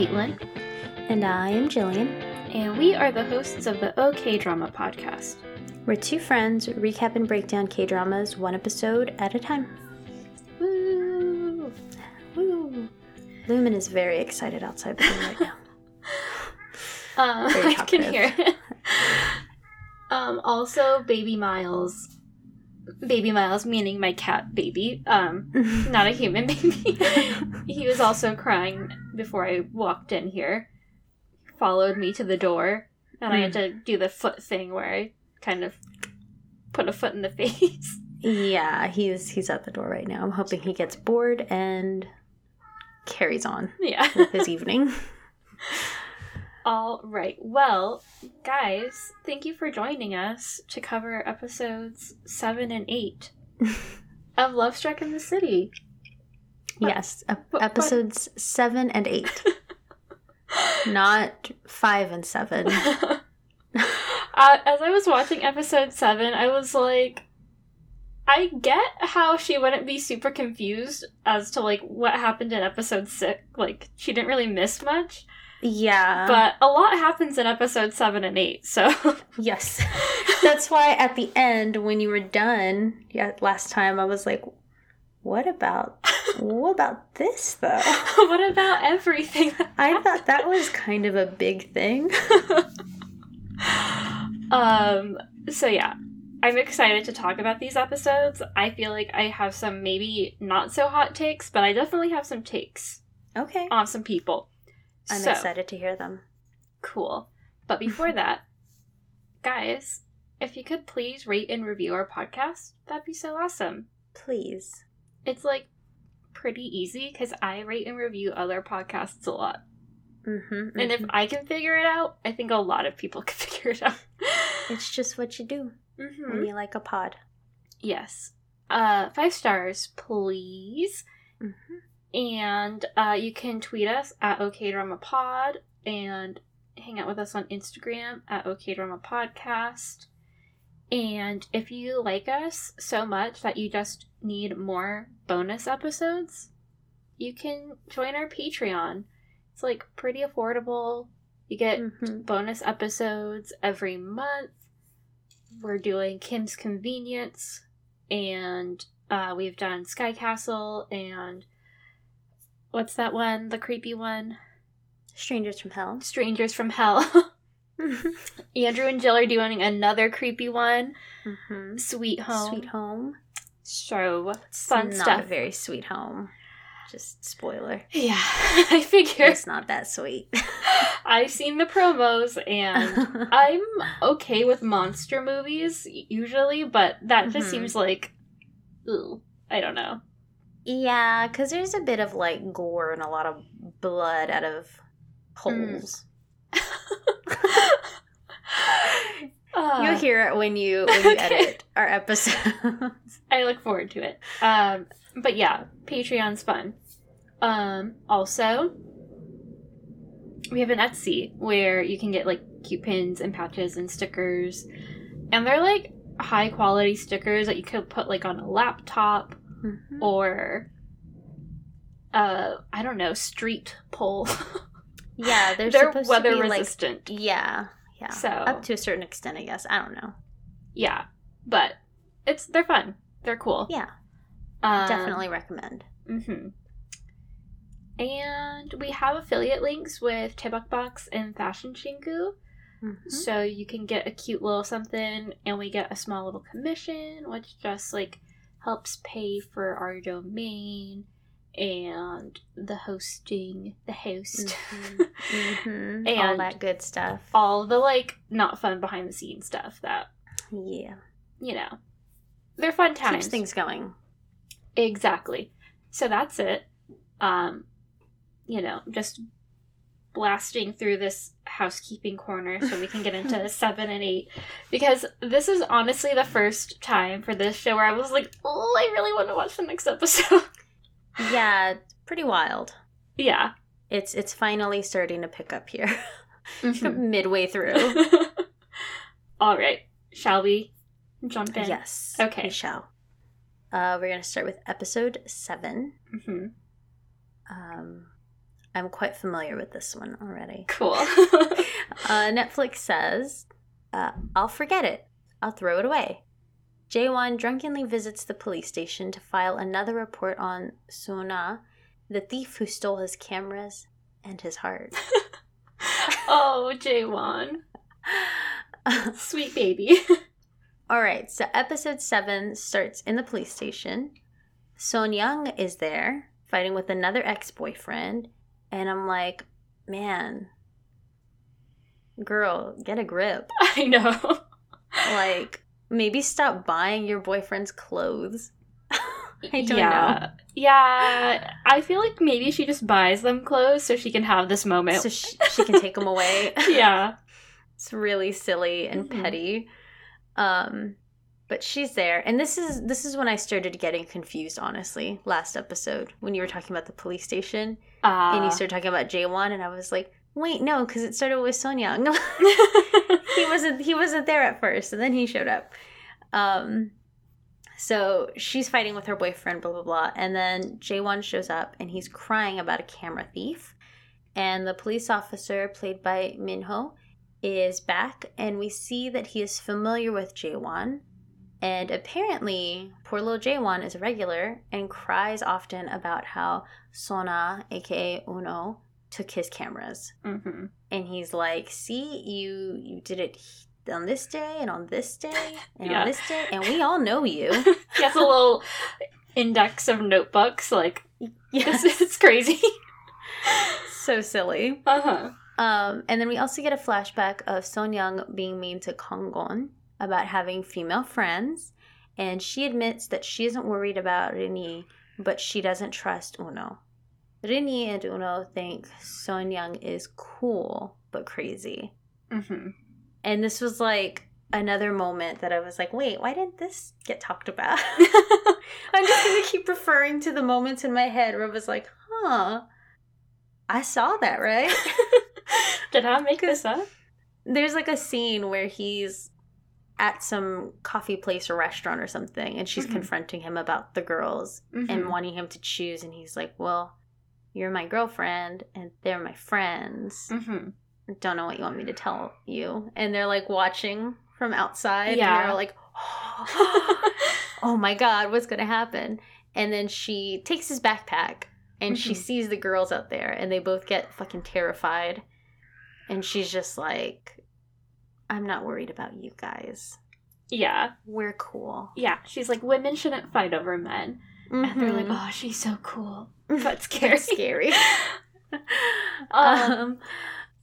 Caitlin, And I am Jillian. and we are the hosts of the OK Drama podcast. We're two friends recap and break down K dramas one episode at a time. Woo! Woo! Lumen is very excited outside the room right now. Very I can hear it. um, also, Baby Miles. Baby Miles, meaning my cat baby, um, not a human baby. he was also crying before I walked in here. Followed me to the door, and I had to do the foot thing where I kind of put a foot in the face. yeah, he's he's at the door right now. I'm hoping he gets bored and carries on yeah. with his evening. All right. Well, guys, thank you for joining us to cover episodes seven and eight of Love Struck in the City. yes, ep- what- episodes seven and eight, not five and seven. uh, as I was watching episode seven, I was like, I get how she wouldn't be super confused as to like what happened in episode six. Like she didn't really miss much, Yeah, but a lot happens in episode seven and eight. So yes, that's why at the end when you were done, yeah, last time I was like, what about what about this though? what about everything? that I thought that was kind of a big thing. um so yeah i'm excited to talk about these episodes i feel like i have some maybe not so hot takes but i definitely have some takes Okay. on some people I'm So, excited to hear them. cool but before that guys if you could please rate and review our podcast that'd be so awesome Please. it's like pretty easy because i rate and review other podcasts a lot Mm-hmm, and if i can figure it out i think a lot of people can figure it out it's just what you do Mhm. when you like a pod. Yes. Uh, five stars, please. Mm-hmm. And uh, you can tweet us at OKDramaPod and hang out with us on Instagram at OKDramaPodcast. And if you like us so much that you just need more bonus episodes, you can join our Patreon. It's like pretty affordable. You get Mhm. bonus episodes every month. We're doing Kim's Convenience, and uh, we've done Sky Castle, and what's that one? The creepy one? Strangers from Hell. Strangers from Hell. Andrew and Jill are doing another creepy one, mm-hmm. Sweet Home. Sweet Home. So It's fun not stuff. a very sweet home. Just spoiler. yeah, I figure It's not that sweet. I've seen the promos and I'm okay with monster movies usually, but that just Mhm. seems like, ooh, I don't know. Yeah, because there's a bit of like gore and a lot of blood out of Mm. holes. Uh, You'll hear it when you when you Okay. edit our episodes. I look forward to it. Um, but yeah, Patreon's fun. Um, also, we have an Etsy where you can get like cute pins and patches and stickers, and they're like high quality stickers that you could put like on a laptop Mhm. or uh I don't know, street pole. Yeah, they're, They're, supposed weather to be like resistant. yeah, yeah. So- up to a certain extent, I guess. I don't know. yeah. But it's they're fun. They're cool. Yeah, Um, definitely recommend. Mm-hmm. And we have affiliate links with Tebuk Box and Fashion Chingu. Mhm. So you can get a cute little something and we get a small little commission, which just like helps pay for our domain and the hosting, the host. Mhm. All And- that good stuff. All the like not fun behind the scenes stuff that, Yeah, you know, they're fun times. keeps things going. Exactly. So that's it. Um, you know, just blasting through this housekeeping corner so we can get into seven and eight. Because this is honestly the first time for this show where I was like, oh, I really want to watch the next episode. Yeah, pretty wild. yeah. It's it's finally starting to pick up here, Mhm. midway through. All right. Shall we jump in? yes. Okay. We shall. Uh, we're gonna start with episode seven. hmm Um, I'm quite familiar with this one already. Cool. Uh, Netflix says, uh, I'll forget it. I'll throw it away. Jaewon drunkenly visits the police station to file another report on Sona, the thief who stole his cameras and his heart. oh, Jaewon. Sweet baby. All right, so episode 7 starts in the police station. Son Young is there fighting with another ex boyfriend, and I'm like, man, girl, get a grip. I know. Like, maybe stop buying your boyfriend's clothes. I don't yeah. know. Yeah, I feel like maybe she just buys them clothes so she can have this moment. So she, she can take them away. yeah. It's really silly and Mhm. petty. Um but she's there and this is this is when I started getting confused honestly last episode when you were talking about the police station Uh, and you started talking about Jaewon and I was like, "Wait, no, cuz it started with Son Young." he wasn't he wasn't there at first and then he showed up. Um so she's fighting with her boyfriend, blah blah blah, and then Jaewon shows up and he's crying about a camera thief. And the police officer, played by Minho, is back, and we see that he is familiar with Jaewon. And apparently, poor little Jaewon is a regular and cries often about how Sona, aka Uno, took his cameras hmm and he's like, "See, you you did it on this day and on this day and Yeah. on this day, and we all know you." he has a little index of notebooks. Like, yes, it's, crazy. so silly. Uh huh. Um, and then we also get a flashback of Son Young being mean to Konggon about having female friends, and she admits that she isn't worried about Rini, but she doesn't trust Uno. Rini and Uno think Son Young is cool but crazy. hmm And this was like another moment that I was like, wait, why didn't this get talked about? I'm just going to keep referring to the moments in my head where I was like, huh, I saw that, right? Did I make this up? There's like a scene where he's at some coffee place or restaurant or something, and she's Mhm. confronting him about the girls and Mhm. wanting him to choose. And he's like, well, you're my girlfriend and they're my friends. Mhm. don't know what you want me to tell you. And they're like watching from outside. Yeah. And they're like, oh my God, what's to happen? And then she takes his backpack and she Mhm. sees the girls out there and they both get fucking terrified. And she's just like, I'm not worried about you guys. yeah. We're cool. Yeah. She's like, women shouldn't fight over men. And they're like, Mhm. oh, she's so cool. But scary. scary. Um, um,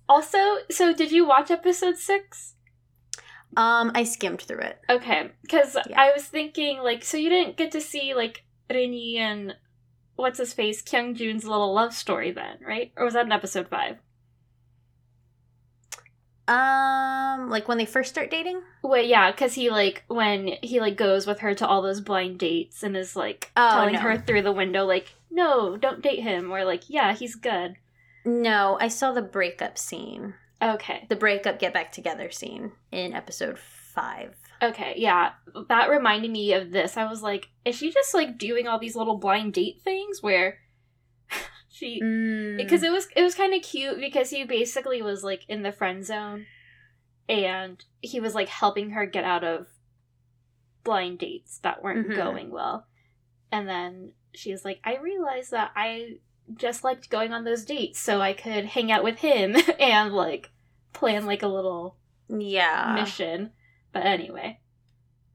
Also, so did you watch episode six? um, I skimmed through it. Okay, because Yeah. I was thinking, like, so you didn't get to see, like, Rini and what's his face, Kyung Jun's little love story then, right? Or was that in episode five? Um, like when they first start dating? Wait, yeah, because he, like, when he, like, goes with her to all those blind dates and is, like, Oh, telling no. her through the window, like, no, don't date him. Or, like, yeah, he's good. No, I saw the breakup scene. Okay. The breakup get back together scene in episode five. Okay, yeah. That reminded me of this. I was like, is she just, like, doing all these little blind date things where she Mm. because it was it was kind of cute because he basically was like in the friend zone and he was like helping her get out of blind dates that weren't Mhm. going well and then she was like i realized that i just liked going on those dates so i could hang out with him and like plan like a little yeah, mission but anyway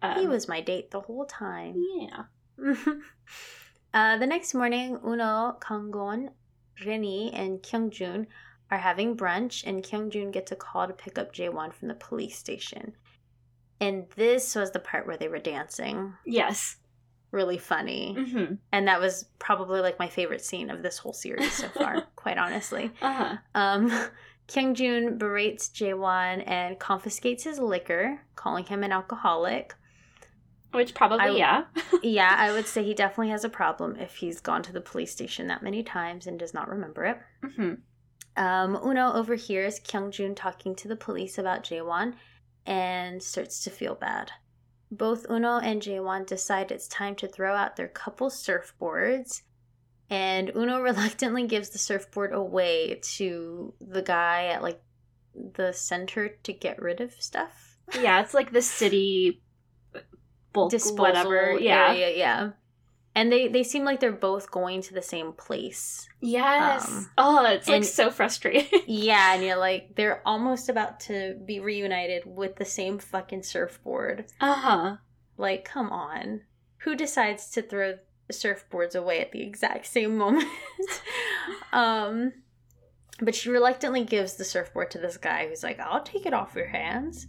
um, he was my date the whole time. yeah uh, the next morning, Uno, Kanggon, Rini, and Kyungjun are having brunch, and Kyungjun gets a call to pick up Jaewon from the police station. And this was the part where they were dancing. yes Really funny. hmm And that was probably like my favorite scene of this whole series so far, quite honestly. uh-huh Um, Kyungjun berates Jaewon and confiscates his liquor, calling him an alcoholic. Which probably I- yeah yeah, I would say he definitely has a problem if he's gone to the police station that many times and does not remember it. hmm Um, Uno overhears Kyungjun talking to the police about Jaewon and starts to feel bad. Both Uno and Jaewon decide it's time to throw out their couple surfboards And Uno reluctantly gives the surfboard away to the guy at like the center to get rid of stuff. Yeah, it's like the city bulk whatever. Yeah. area, yeah. And they they seem like they're both going to the same place. Yes. Um, oh, it's like so frustrating. Yeah, and you're like they're almost about to be reunited with the same fucking surfboard. uh huh. Like, come on. Who decides to throw surfboards away at the exact same moment? um but she reluctantly gives the surfboard to this guy who's like, I'll take it off your hands.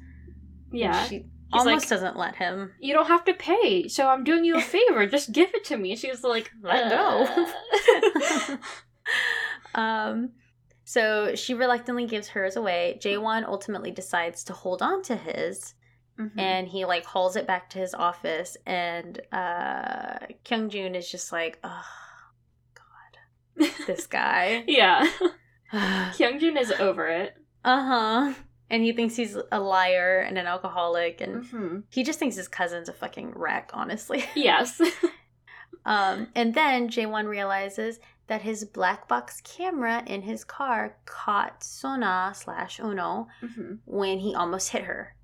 And Yeah. She He's almost like- doesn't let him. you don't have to pay, so I'm doing you a favor. Just give it to me. She was like, Let go. um so she reluctantly gives hers away. Jaewon ultimately decides to hold on to his Mm-hmm. and he like hauls it back to his office and uh Kyungjun is just like, oh god, this guy. yeah. uh Kyungjun is over it. Uh huh. And he thinks he's a liar and an alcoholic and hmm he just thinks his cousin's a fucking wreck, honestly. Yes. Um, and then Jaewon realizes that his black box camera in his car caught Sona slash Uno hmm when he almost hit her.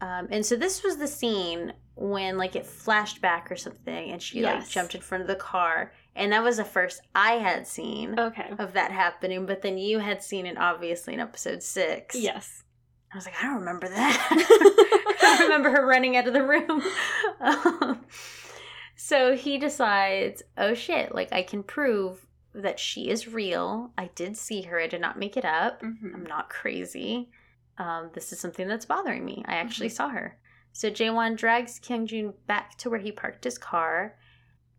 Um, and so this was the scene when like it flashed back or something, and she like jumped in front of the car, and that was the first I had seen Okay. of that happening. But then you had seen it obviously in episode six. Yes. I was like, I don't remember that. I don't remember her running out of the room. Um, so he decides, oh shit, like I can prove that she is real. I did see her. I did not make it up. hmm I'm not crazy. Um, this is something that's bothering me. I actually Mhm. saw her. So Jaewon drags Kyungjun back to where he parked his car.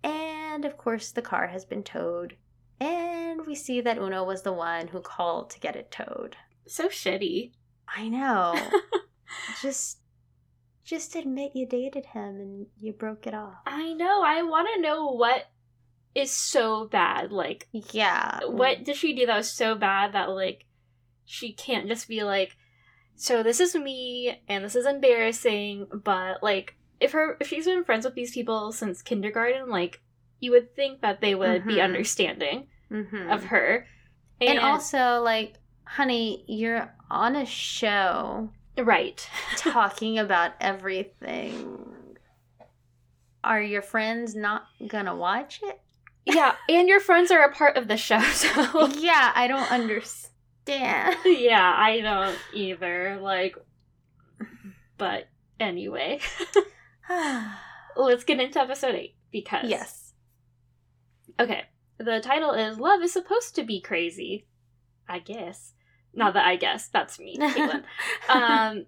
And of course, the car has been towed. And we see that Uno was the one who called to get it towed. So shitty. I know. just just admit you dated him and you broke it off. I know. I want to know what is so bad. Like, Yeah. what did she do that was so bad that like she can't just be like, so this is me and this is embarrassing. But like, if her if she's been friends with these people since kindergarten, like you would think that they would be Mhm. understanding Mhm. of her. and also like honey, you're on a show right. talking about everything. Are your friends not gonna watch it? yeah, and your friends are a part of the show, so yeah, I don't understand. yeah, I don't either. Like, but anyway, let's get into episode eight because yes. Okay, the title is "Love is supposed to be crazy," I guess. Not that I guess that's me, um,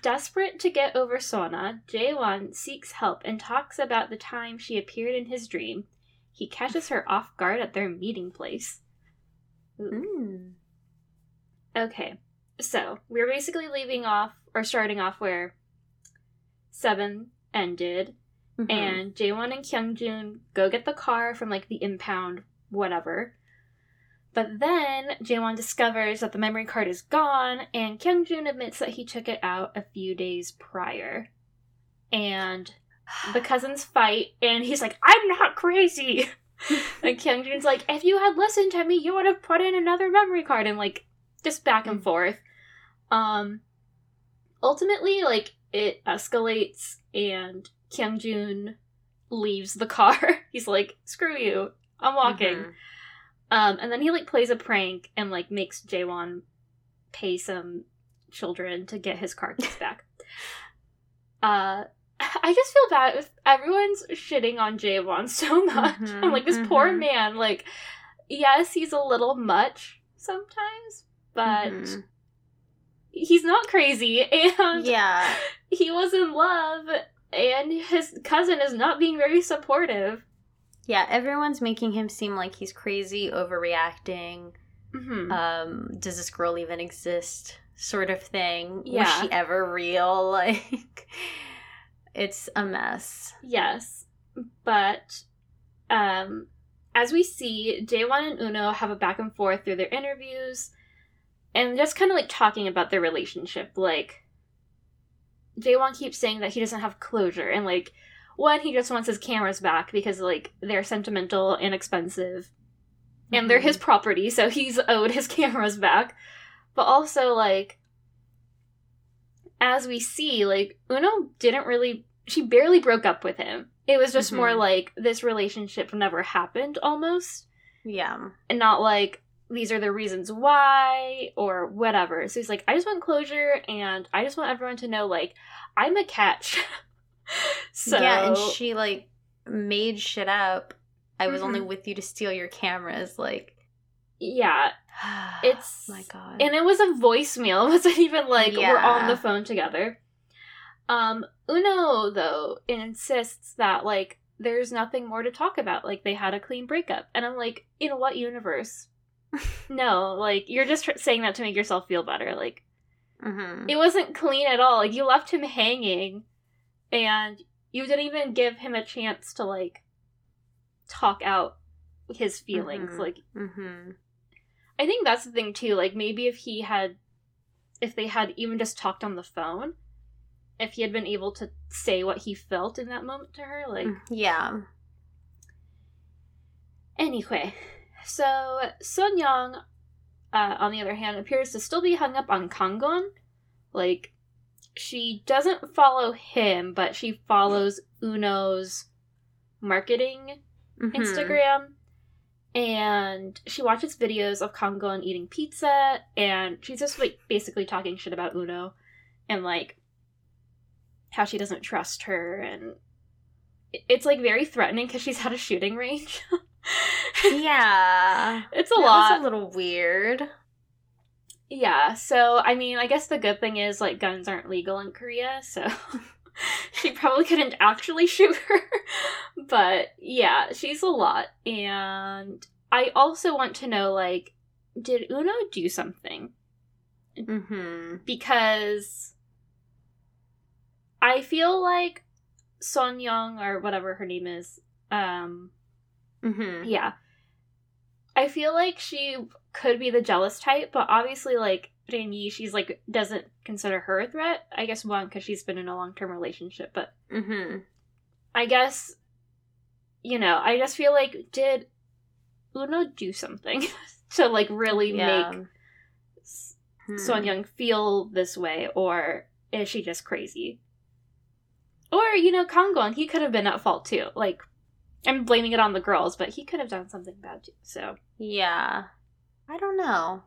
desperate to get over Sona, Jaewon seeks help and talks about the time she appeared in his dream. He catches her off guard at their meeting place. Mm. Okay, so we're basically leaving off or starting off where seven ended, Mhm. and Jaewon and Kyungjun go get the car from like the impound, whatever. But then Jaewon discovers that the memory card is gone, and Kyungjun admits that he took it out a few days prior. And the cousins fight, and he's like, I'm not crazy! and Kyungjun's like, if you had listened to me, you would have put in another memory card, and like, just back and Mm. forth. Um, ultimately, like, it escalates, and Kyungjun leaves the car. he's like, screw you, I'm walking. Mhm. Um, and then he like plays a prank and like makes Jaewon pay some children to get his car keys back. Uh, I just feel bad if everyone's shitting on Jaewon so much. Mhm, I'm like this poor mhm. man. Like, yes, he's a little much sometimes, but Mhm. he's not crazy, and Yeah. he was in love, and his cousin is not being very supportive. Yeah, everyone's making him seem like he's crazy, overreacting. hmm Um, does this girl even exist? Sort of thing. Was Yeah. she ever real? Like, it's a mess. Yes, but um, as we see, Jaewon and Uno have a back and forth through their interviews, and just kind of like talking about their relationship. Like, Jaewon keeps saying that he doesn't have closure, and like, one, he just wants his cameras back because like they're sentimental and expensive, and they're his property, so he's owed his cameras back. But also like, as we see, like Uno didn't really. She barely broke up with him. It was just more Mhm. like this relationship never happened almost Yeah. and not like these are the reasons why or whatever. So he's like, I just want closure and I just want everyone to know like I'm a catch. so Yeah, and she like made shit up. I was only Mhm. with you to steal your cameras. Like, yeah, It's- my god. and it was a voicemail. It wasn't even like we're on the phone together. Um, Uno though insists that like there's nothing more to talk about. Like they had a clean breakup, and I'm like, in what universe? No, like you're just tr- saying that to make yourself feel better. Like hmm it wasn't clean at all. Like you left him hanging and you didn't even give him a chance to like talk out his feelings. Mhm. Like hmm I think that's the thing too. Like maybe if he had if they had even just talked on the phone, if he had been able to say what he felt in that moment to her, like Yeah. Anyway, so Sun Young, uh, on the other hand, appears to still be hung up on Kangon. Like, she doesn't follow him, but she follows Uno's marketing Mhm. Instagram. And she watches videos of Kangon eating pizza, and she's just like basically talking shit about Uno and like how she doesn't trust her. And it's like very threatening because she's at a shooting range. Yeah. It's a lot. a little weird. Yeah, so I mean, I guess the good thing is like guns aren't legal in Korea, so she probably couldn't actually shoot her. but yeah, she's a lot. And I also want to know like did Uno do something? hmm Because I feel like Son Young or whatever her name is, um hmm yeah. I feel like she could be the jealous type, but obviously, like Yi, she's like doesn't consider her a threat. I guess one because she's been in a long term relationship, but hmm I guess you know, I just feel like did Uno do something to like really Yeah. make Hmm. Son Young feel this way, or is she just crazy? Or you know, Kangwon, he could have been at fault too. Like. I'm blaming it on the girls, but he could have done something bad too. So Yeah. I don't know.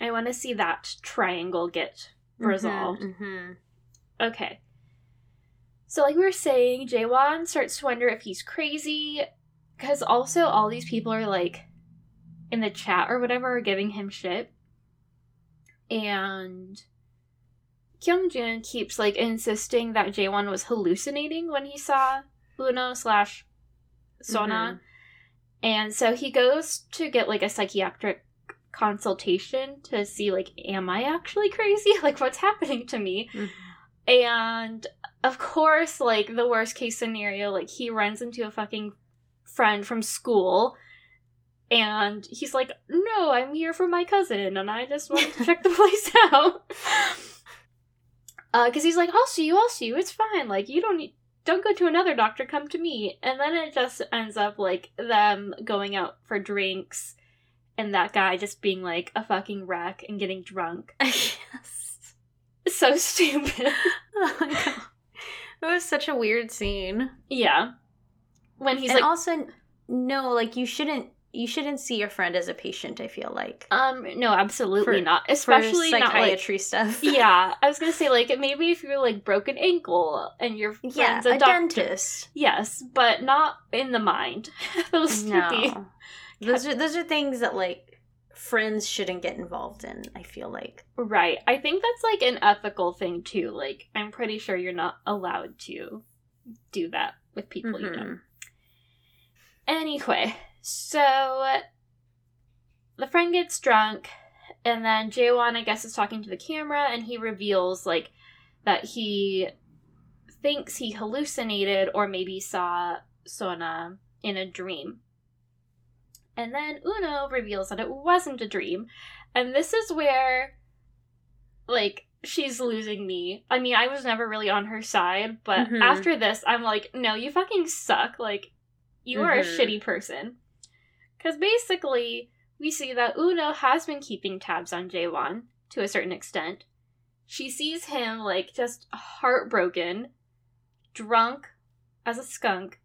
I want to see that triangle get resolved. hmm Okay. So, like we were saying, Jaewon starts to wonder if he's crazy. Because also, all these people are like in the chat or whatever are giving him shit. And Kyungjun keeps like insisting that Jaewon was hallucinating when he saw Uno slash Sona. And so he goes to get like a psychiatric consultation to see like am I actually crazy? Like what's happening to me? Mhm. And of course, like the worst case scenario, like he runs into a fucking friend from school and he's like, "No, I'm here for my cousin and I just wanted to check the place out." Uh, cuz he's like, "I'll see you, I'll see you. It's fine. Like you don't need don't go to another doctor, come to me." And then it just ends up like them going out for drinks and that guy just being like a fucking wreck and getting drunk. yes. So stupid. Oh my god. It was such a weird scene. yeah. When he's and like also no, like you shouldn't you shouldn't see your friend as a patient, I feel like. Um, no, absolutely For- not. Especially not like psychiatry stuff. yeah. I was gonna say like maybe if you're like broken ankle and your friend's Yeah, a, a, doctor. dentist. Yes, but not in the mind. Those No. Those are those are things that like friends shouldn't get involved in, I feel like. right. I think that's like an ethical thing too. Like I'm pretty sure you're not allowed to do that with people you know. Mhm. Anyway, so the friend gets drunk, and then Jaewon, I guess, is talking to the camera, and he reveals like that he thinks he hallucinated or maybe saw Sona in a dream. And then Uno reveals that it wasn't a dream. And this is where like she's losing me. I mean, I was never really on her side, but Mhm. after this, I'm like, no, you fucking suck. Like, you are a Mhm. shitty person. Because basically, we see that Uno has been keeping tabs on Jaewon to a certain extent. She sees him, like, just heartbroken, drunk as a skunk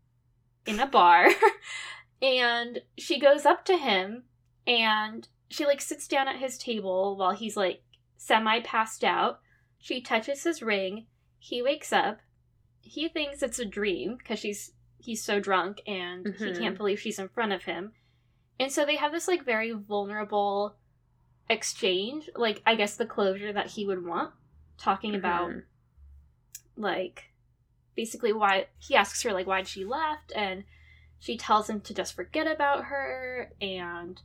in a bar. and she goes up to him and she, like, sits down at his table while he's, like, semi passed out. She touches his ring. He wakes up. He thinks it's a dream because she's he's so drunk and he Mhm. can't believe she's in front of him. And so they have this like very vulnerable exchange, like I guess the closure that he would want, talking about Mhm. like basically why he asks her like why she left and she tells him to just forget about her and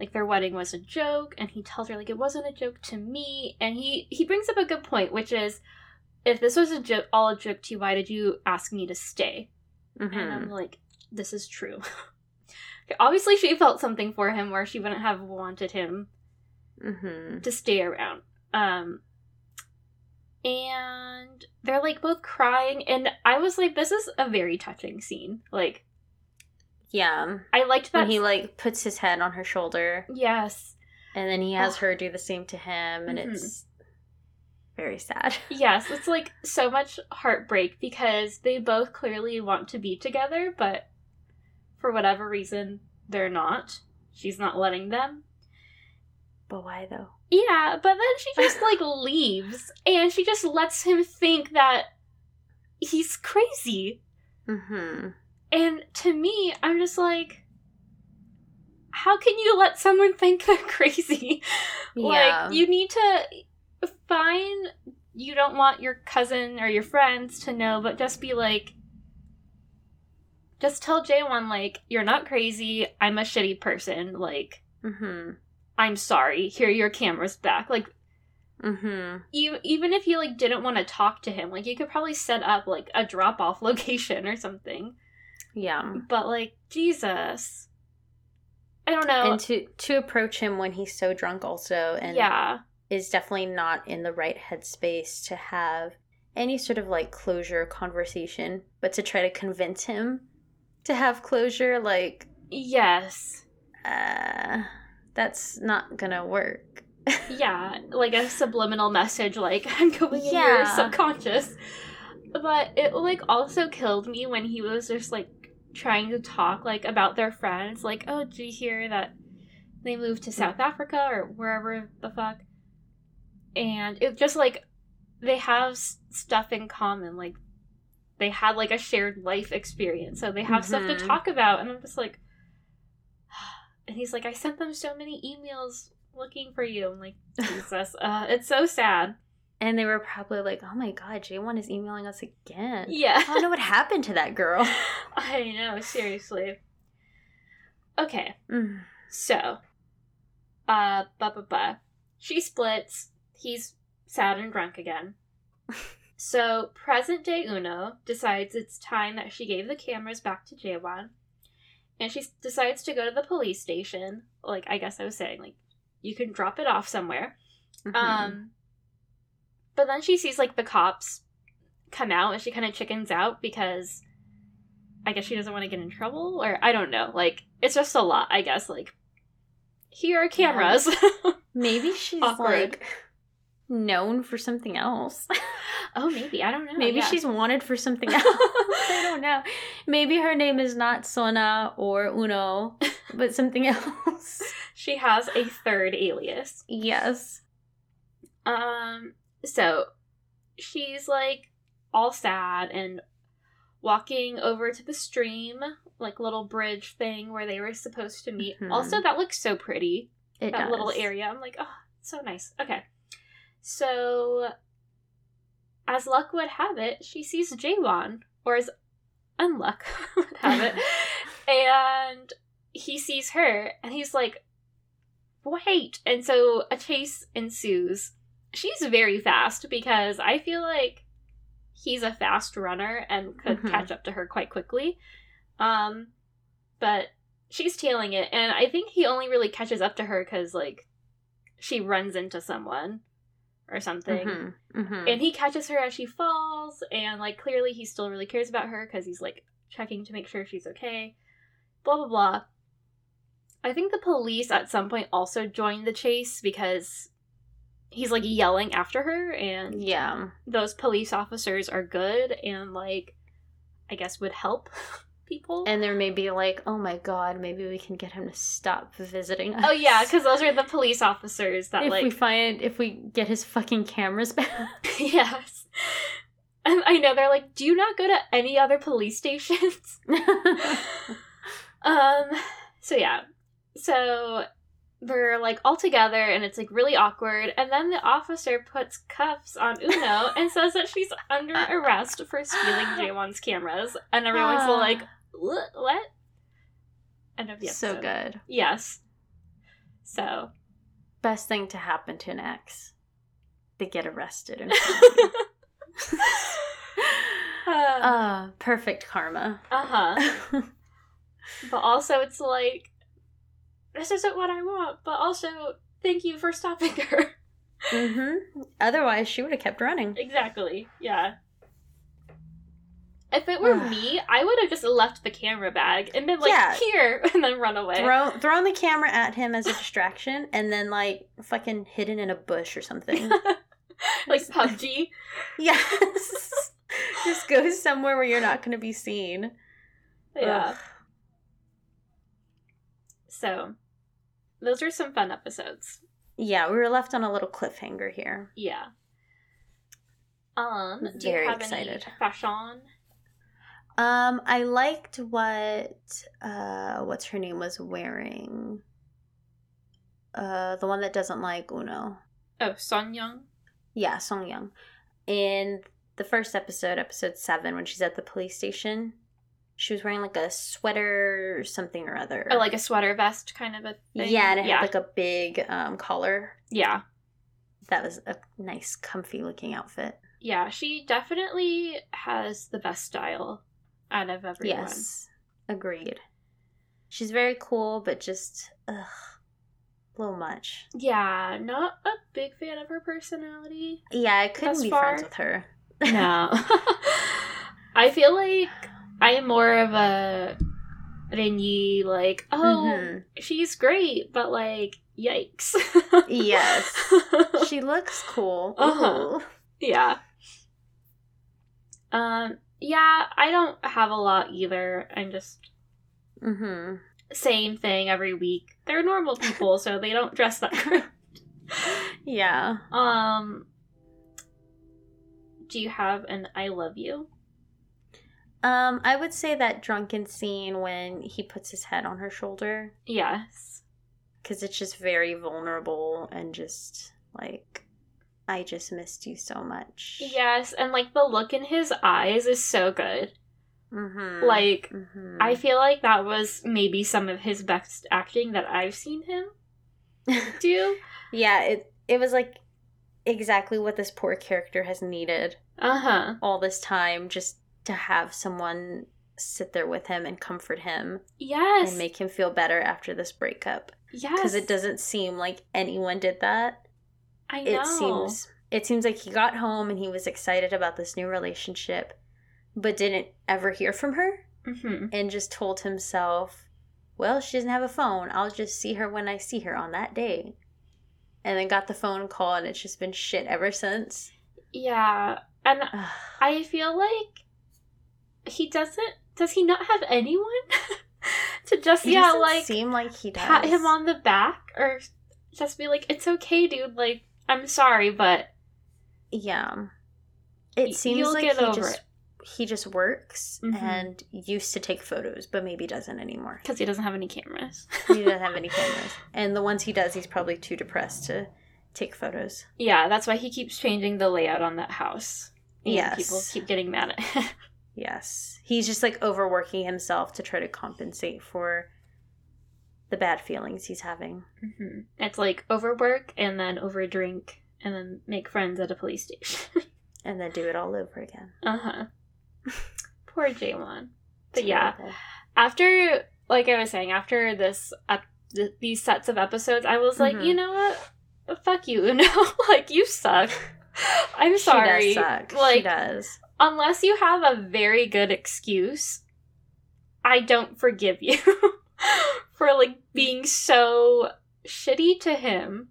like their wedding was a joke and he tells her like it wasn't a joke to me and he he brings up a good point which is if this was a joke all a joke to you why did you ask me to stay and i'm Mhm. like this is true obviously she felt something for him where she wouldn't have wanted him Mhm. to stay around. Um and they're like both crying and I was like this is a very touching scene. Like Yeah. I liked that When he like puts his head on her shoulder Yes. and then he has her do the same to him and Mhm. it's very sad. Yes, it's like so much heartbreak because they both clearly want to be together but for whatever reason they're not. She's not letting them. But why though? Yeah, but then she just like leaves and she just lets him think that he's crazy. Mhm. And to me, I'm just like, how can you let someone think they're crazy? Yeah. Like, you need to find you don't want your cousin or your friends to know, but just be like, just tell Jaewon, like, you're not crazy. I'm a shitty person. Like, mm-hmm. I'm sorry. Here, your camera's back. Like, mm-hmm. you, even if you, like, didn't want to talk to him, like, you could probably set up, like, a drop off location or something. Yeah. But, like, Jesus. I don't know. And to to approach him when he's so drunk also and yeah. is definitely not in the right headspace to have any sort of like closure conversation, but to try to convince him to have closure, like, Yes. uh, that's not gonna work. Yeah. Like a subliminal message, like, I'm going in your subconscious. But it, like, also killed me when he was just, like, trying to talk, like, about their friends. Like, oh, did you hear that they moved to South Africa or wherever the fuck? And it just, like, they have stuff in common. Like, they had, like, a shared life experience. So they have stuff to Mhm. talk about. And I'm just like, and he's like, I sent them so many emails looking for you. I'm like, Jesus, uh, it's so sad. And they were probably like, oh my god, Jaewon is emailing us again. Yeah. I don't know what happened to that girl. I know, seriously. Okay, Mm. so, uh, ba ba ba. She splits. He's sad and drunk again. So, present day Uno decides it's time that she gave the cameras back to Jaewon. And she decides to go to the police station. Like, I guess I was saying, like, you can drop it off somewhere. Mhm. Um, but then she sees like the cops come out, and she kind of chickens out because I guess she doesn't want to get in trouble, or I don't know. Like it's just a lot, I guess. Like here are cameras. maybe she's like known for something else. oh, maybe I don't know. Maybe yeah. she's wanted for something else. I don't know. Maybe her name is not Sona or Uno, but something else. she has a third alias. yes. Um, so she's like all sad and walking over to the stream, like little bridge thing where they were supposed to meet. Mhm. Also, that looks so pretty. It that little area. I'm like, oh, so nice. Okay. So, as luck would have it, she sees Jaewon, or as unluck would have it, and he sees her, and he's like, wait. And so a chase ensues. She's very fast because I feel like he's a fast runner and could Mhm. catch up to her quite quickly. Um, but she's tailing it, and I think he only really catches up to her because like she runs into someone or something. Mhm, mhm. And he catches her as she falls, and like clearly he still really cares about her because he's like checking to make sure she's okay. Blah blah blah. I think the police at some point also joined the chase because he's like yelling after her, and yeah. those police officers are good and like I guess would help people. And there may be like, oh my god, maybe we can get him to stop visiting us. oh yeah, because those are the police officers that if like we find if we get his fucking cameras back. yes. And I know they're like, do you not go to any other police stations? um. So yeah. So they're like all together, and it's like really awkward. And then the officer puts cuffs on Uno and says that she's under arrest for stealing Jaewon's cameras, and everyone's like, "What? What?" End of the so good. Yes. So. Best thing to happen to an ex. They get arrested. And uh uh, perfect karma. Uh huh. But also, it's like, this isn't what I want, but also, thank you for stopping her. mm-hmm. Otherwise, she would have kept running. exactly, yeah. If it were me, I would have just left the camera bag and been like, Yeah. here, and then run away. Throw thrown the camera at him as a distraction, and then like fucking hidden in a bush or something. like PUBG. yes. Just go somewhere where you're not going to be seen. Yeah. Ugh. So, those are some fun episodes. Yeah, we were left on a little cliffhanger here. Yeah. Um, do Very you have excited. any fashion? Um, I liked what uh what's her name was wearing. Uh the one that doesn't like Uno. Oh, Son Young? Yeah, Song Young. In the first episode, episode seven, when she's at the police station, she was wearing like a sweater or something or other. Or like a sweater vest kind of a thing? yeah, and it yeah. had like a big um collar. yeah. That was a nice, comfy looking outfit. Yeah, she definitely has the best style out of everyone. Yes. Agreed. She's very cool, but just ugh, a little much. Yeah, not a big fan of her personality. Yeah, I couldn't be far? friends with her. No. I feel like I am more of a Renyi, like, oh, Mhm. she's great, but like, yikes. Yes. She looks cool. Uh-huh. Yeah. Um, yeah, I don't have a lot either. I'm just mm-hmm. same thing every week. They're normal people, so they don't dress that. Yeah. Um, do you have an I love you? Um, I would say that drunken scene when he puts his head on her shoulder Yes. because it's just very vulnerable and just like, I just missed you so much. Yes, and like the look in his eyes is so good. Mm-hmm. Like, Mhm. I feel like that was maybe some of his best acting that I've seen him do. yeah, it it was like exactly what this poor character has needed Uh huh. all this time, just to have someone sit there with him and comfort him Yes. and make him feel better after this breakup. yes. Because it doesn't seem like anyone did that. I know. it seems it seems like he got home and he was excited about this new relationship but didn't ever hear from her hmm and just told himself well she doesn't have a phone i'll just see her when i see her on that day and then got the phone call and it's just been shit ever since Yeah, and I feel like he doesn't. Does he not have anyone to just He yeah like seem like he does pat him on the back or just be like, "It's okay, dude. Like, I'm sorry, but yeah it seems like he just he just works Mhm. and used to take photos but maybe doesn't anymore because he doesn't have any cameras." he doesn't have any cameras and the ones he does he's probably too depressed to take photos yeah, that's why he keeps changing the layout on that house. And Yes. people keep getting mad at him. yes he's just like overworking himself to try to compensate for the bad feelings he's having hmm It's like overwork and then overdrink and then make friends at a police station. and then do it all over again uh huh. Poor Jaewon. But yeah, after like I was saying, after this ep- th- these sets of episodes, I was like, Mhm. you know what? fuck you, Uno. like you suck. I'm sorry. She does. Like she does. unless you have a very good excuse, I don't forgive you for like being so shitty to him.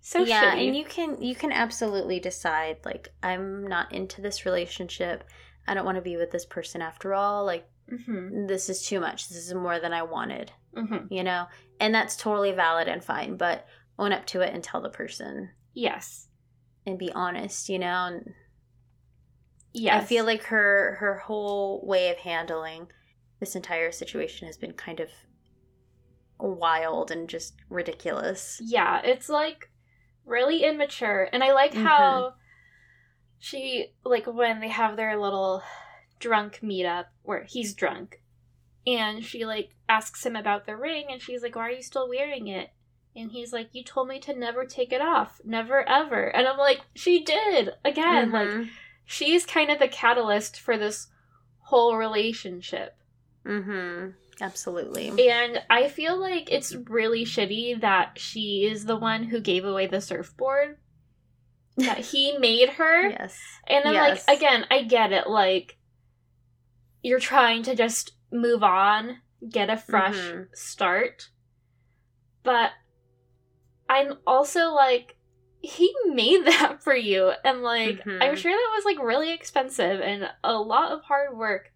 So yeah, shitty. and you can you can absolutely decide like I'm not into this relationship. I don't want to be with this person after all. Like hmm this is too much. This is more than I wanted. hmm You know, and that's totally valid and fine. But own up to it and tell the person Yes. and be honest. You know, and Yes. I feel like her her whole way of handling this entire situation has been kind of wild and just ridiculous. Yeah, it's like really immature. And I like Mhm. how she like when they have their little drunk meetup where he's drunk and she like asks him about the ring and she's like, Why are you still wearing it? And he's like, You told me to never take it off. Never ever. And I'm like, She did again. Like Mhm. she's kind of the catalyst for this whole relationship. Mhm. Absolutely. And I feel like it's really shitty that she is the one who gave away the surfboard. That he made her. Yes. And then, Yes. like, again, I get it. Like, you're trying to just move on, get a fresh Mhm. start. But I'm also like, he made that for you. And, like, Mhm. I'm sure that was, like, really expensive and a lot of hard work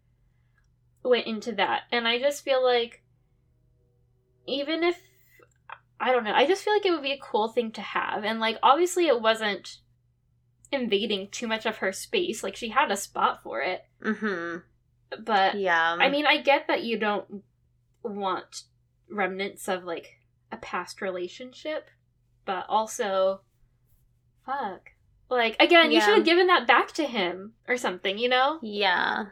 went into that. And I just feel like, even if, I don't know, I just feel like it would be a cool thing to have. And, like, obviously, it wasn't invading too much of her space. Like, she had a spot for it. Mhm. But, Yeah. I mean, I get that you don't want remnants of, like, a past relationship. But also, fuck. Like, again, you should have given that back to him or something, you know? yeah.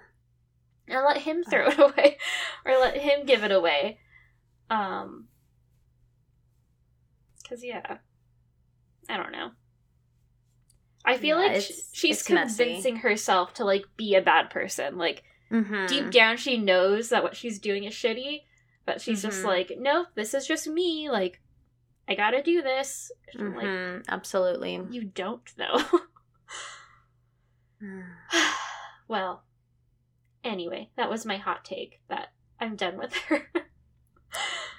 And let him throw it away or let him give it away um because yeah i don't know i feel Yeah, like it's- she's it's messy. convincing herself to like be a bad person like Mhm. deep down she knows that what she's doing is shitty but she's just Mhm. like no this is just me like i gotta do this I'm like. Absolutely. you don't though well anyway that was my hot take that i'm done with her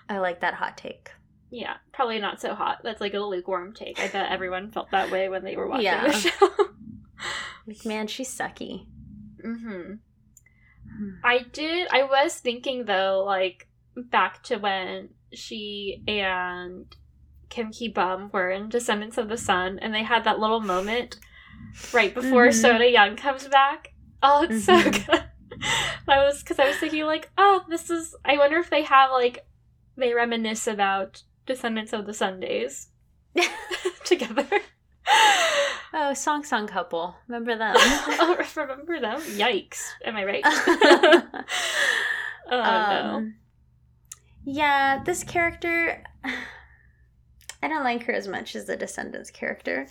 I like that hot take. Yeah, probably not so hot. That's like a lukewarm take. I bet everyone felt that way when they were watching Yeah. the show. Like, man, she's sucky. hmm I did. I was thinking though, like back to when she and Kim Ki Bum were in Descendants of the Sun, and they had that little moment right before Mhm. Seo Dae-young comes back. Oh, it's so Mhm. good. I was because I was thinking like, oh, this is. I wonder if they have like they reminisce about Descendants of the Sundays together. Oh, song song couple. Remember them? oh, remember them? Yikes! Am I right? oh no. um, yeah, this character, I don't like her as much as the Descendants character.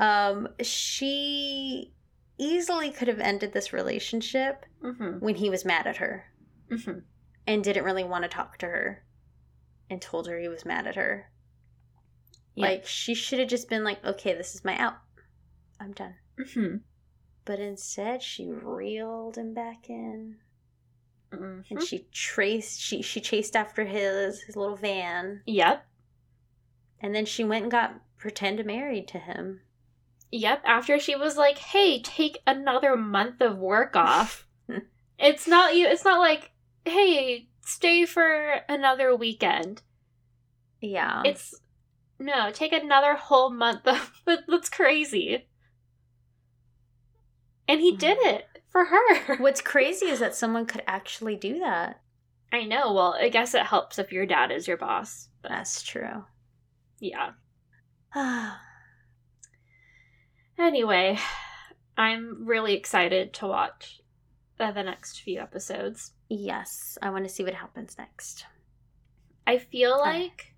Um, she easily could have ended this relationship Mm-hmm. when he was mad at her Mm-hmm. and didn't really want to talk to her and told her he was mad at her. Yeah. Like, she should have just been like, okay, this is my out. I'm done. Mm-hmm. But instead, she reeled him back in. Mm-hmm. and she traced she she chased after his his little van Yep. and then she went and got pretend married to him Yep. After she was like, "Hey, take another month of work off." it's not you. It's not like, "Hey, stay for another weekend." yeah It's no, take another whole month of. But that's crazy. And he did mm. it for her. what's crazy is that someone could actually do that I know. Well, I guess it helps if your dad is your boss. But that's true yeah. Anyway, I'm really excited to watch uh, the next few episodes. yes i want to see what happens next I feel Uh. like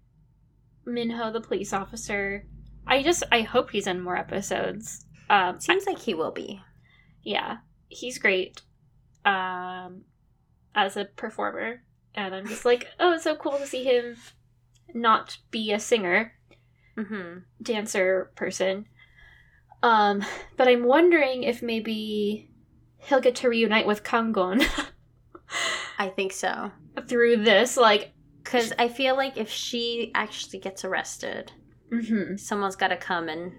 Minho, the police officer. I just I hope he's in more episodes. Um, seems like he will be yeah, he's great um, as a performer, and I'm just like, oh, it's so cool to see him not be a singer. Mm-hmm. dancer person. Um, but I'm wondering if maybe he'll get to reunite with Kangon I think so. through this. Like, Because I feel like if she actually gets arrested, mhm, someone's got to come and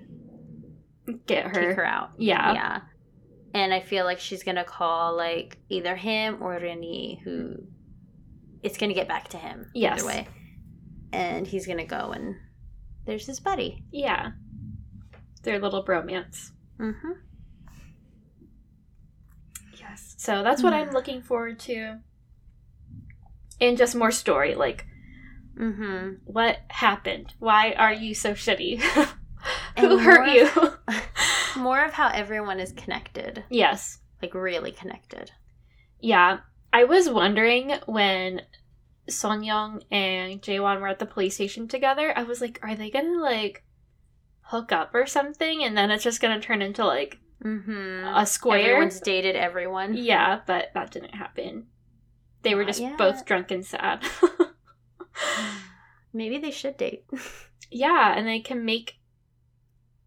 get her. kick her out. Yeah. Yeah. And I feel like she's going to call like either him or Reni, who it's going to get back to him. Yes. Either way. And he's going to go and there's his buddy. Yeah. Their little bromance. Mm-hmm. Yes. So that's what I'm Mm. looking forward to. And just more story. Like, Mm-hmm. what happened? Why are you so shitty? Who hurt you? More of how everyone is connected. yes. Like really connected. Yeah. I was wondering when Son Young and Jaewon were at the police station together, I was like, are they gonna like hook up or something? And then it's just gonna turn into like Mm-hmm. a square. Everyone's dated everyone. Yeah, but that didn't happen. They were Not just yet. both drunk and sad. Maybe they should date. yeah, and they can make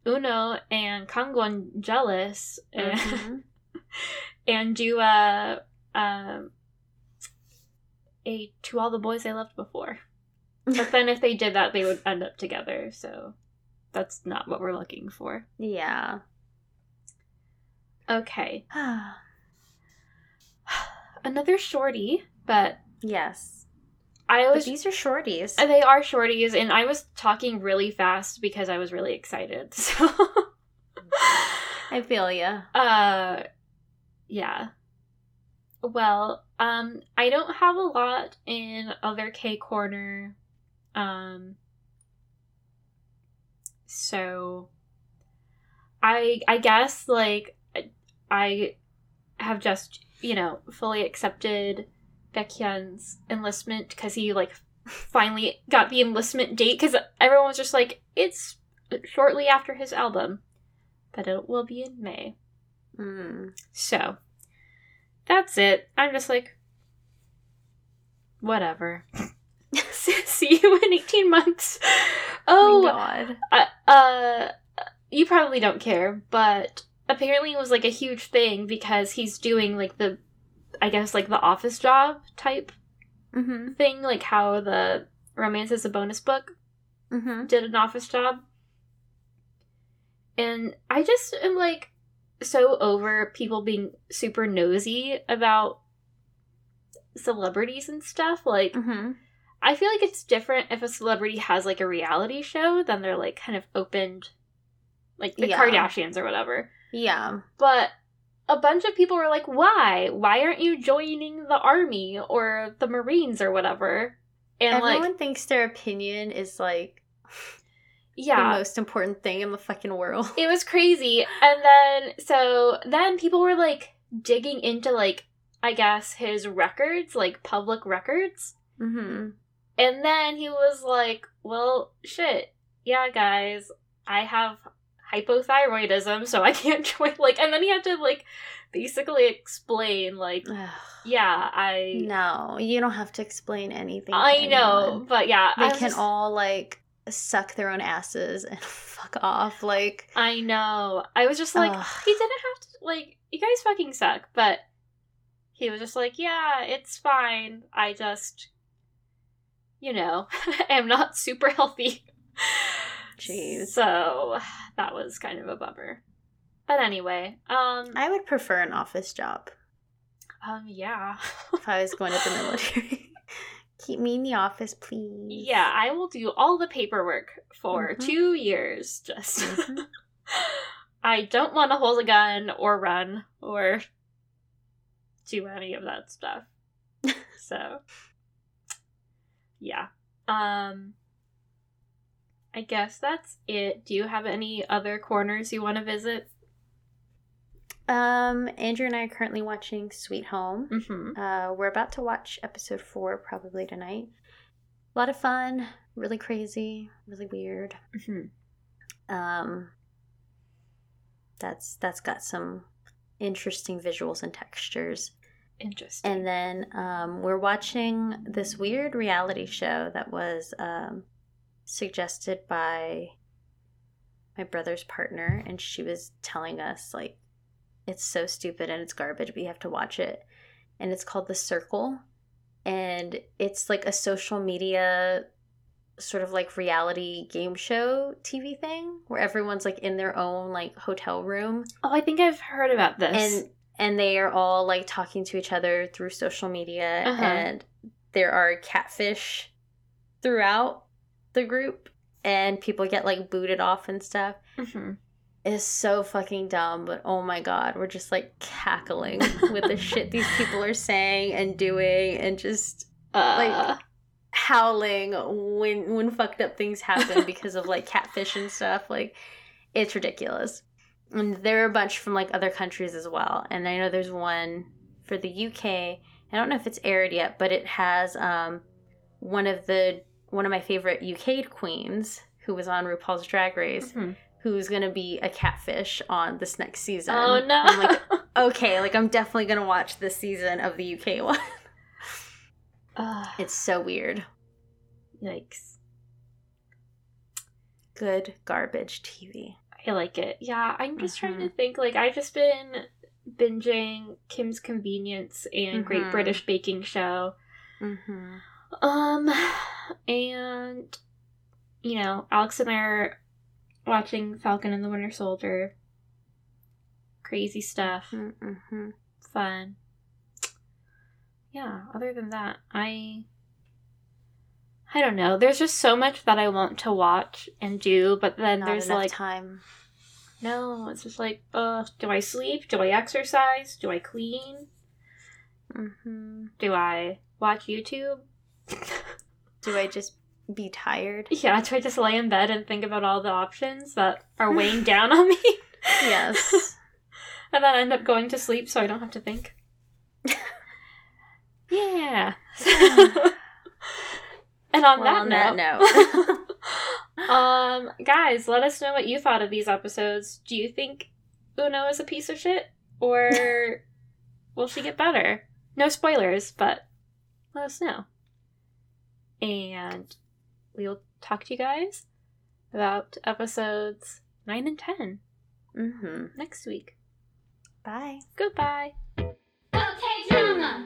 Uno and Kangwon jealous and, Mhm. and do a um a to all the boys they loved before. But then if they did that they would end up together, so that's not what we're looking for. yeah. Okay. Another shorty, but yes. I But was these are shorties. they are shorties and I was talking really fast because I was really excited. So I feel ya. Uh, yeah. Well, um, I don't have a lot in other K corner. Um, so I I guess like I have just you know fully accepted Baekhyun's enlistment because he like finally got the enlistment date because everyone was just like it's shortly after his album, but it will be in May. Mm. So that's it. I'm just like, whatever. See you in 18 months. Oh god. uh, uh, you probably don't care, but apparently it was like a huge thing because he's doing like the, I guess, like the office job type Mm-hmm. thing, like how the Romance is a bonus book Mm-hmm. did an office job. And I just am like so over people being super nosy about celebrities and stuff. Like, Mm-hmm. I feel like it's different if a celebrity has like a reality show, then they're like kind of opened, like the Yeah. Kardashians or whatever. Yeah. But a bunch of people were like, why? Why aren't you joining the army or the Marines or whatever? And like Everyone like, thinks their opinion is like yeah. the most important thing in the fucking world. It was crazy. And then so then people were like digging into like I guess his records, like public records. Mm-hmm. And then he was like, "Well, shit. Yeah, guys, I have hypothyroidism, so I can't join like and then he had to like basically explain like, yeah, I no, you don't have to explain anything. to I know, but yeah, I They was can just- all like suck their own asses and fuck off. Like I know. I was just like, Ugh. he didn't have to, like, you guys fucking suck, but he was just like, yeah, it's fine. I just, you know, I am not super healthy. Jeez. So that was kind of a bummer. But anyway, um, I would prefer an office job um, yeah. if I was going to the military. Keep me in the office, please. yeah, I will do all the paperwork for Mhm. two years. Just, Mhm. I don't want to hold a gun or run or do any of that stuff. so, yeah. Um, I guess that's it. Do you have any other corners you want to visit? Um, Andrew and I are currently watching Sweet Home. Mm-hmm. Uh, we're about to watch episode four probably tonight. A lot of fun, really crazy, really weird. mm-hmm. Um, that's that's got some interesting visuals and textures. Interesting. And then um, we're watching this weird reality show that was um, suggested by my brother's partner, and she was telling us, like, it's so stupid and it's garbage, but you have to watch it. And it's called The Circle. And it's like a social media sort of like reality game show TV thing where everyone's like in their own like hotel room Oh, I think I've heard about this. and and they are all like talking to each other through social media Uh-huh. and there are catfish throughout the group and people get like booted off and stuff Mhm. it's so fucking dumb but oh my god we're just like cackling with the shit these people are saying and doing and just Uh, howling when when fucked up things happen because of like catfish and stuff like it's ridiculous and there are a bunch from like other countries as well. And i know there's one for the uk i don't know if it's aired yet but it has um one of the one of my favorite uk queens who was on rupaul's drag race mhm. who's gonna be a catfish on this next season. Oh no. i'm like okay like i'm definitely gonna watch this season of the uk one. Ugh, it's so weird. Yikes. good garbage tv I like it. Yeah, I'm just trying to Mhm. think. Like, I've just been binging Kim's Convenience and Great Mhm. British Baking Show. mm-hmm. Um, and you know, Alex and I are watching Falcon and the Winter Soldier. Crazy stuff, Mm-hmm. fun. Yeah. Other than that, I. I don't know. There's just so much that I want to watch and do, but then Not there's like time no. It's just like, uh, do I sleep? Do I exercise? Do I clean? mm-hmm. Do I watch YouTube? do i just be tired Yeah, do I just lay in bed and think about all the options that are weighing down on me? yes and then I end up going to sleep so I don't have to think. yeah. And on well, that on note, that note um, guys, let us know what you thought of these episodes. Do you think Uno is a piece of shit, or will she get better? No spoilers, but let us know. And we will talk to you guys about episodes nine and ten mm-hmm. next week. bye Goodbye. Okay, drama.